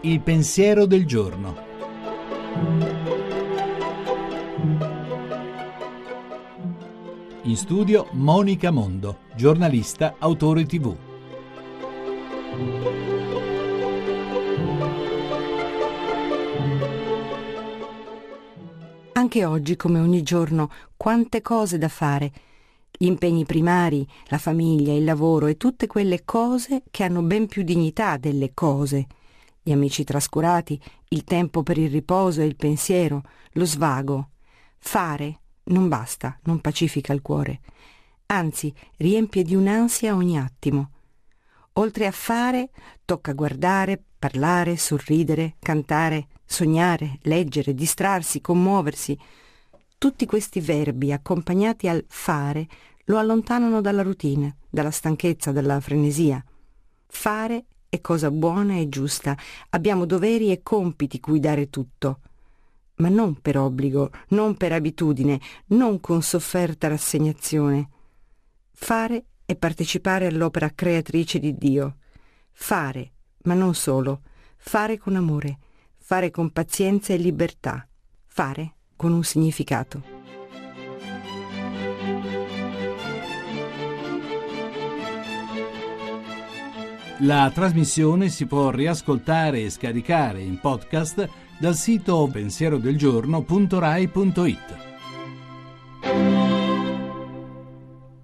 Il pensiero del giorno. In studio Monica Mondo, giornalista, autore tv. Anche oggi, come ogni giorno, quante cose da fare. Gli impegni primari, la famiglia, il lavoro e tutte quelle cose che hanno ben più dignità delle cose. Gli amici trascurati, il tempo per il riposo e il pensiero, lo svago. Fare non basta, non pacifica il cuore. Anzi, riempie di un'ansia ogni attimo. Oltre a fare, tocca guardare, parlare, sorridere, cantare, sognare, leggere, distrarsi, commuoversi. Tutti questi verbi accompagnati al fare lo allontanano dalla routine, dalla stanchezza, dalla frenesia. Fare è cosa buona e giusta, abbiamo doveri e compiti cui dare tutto, ma non per obbligo, non per abitudine, non con sofferta rassegnazione. Fare è partecipare all'opera creatrice di Dio. Fare, ma non solo, fare con amore, fare con pazienza e libertà, fare con un significato. La trasmissione si può riascoltare e scaricare in podcast dal sito pensierodelgiorno.rai.it.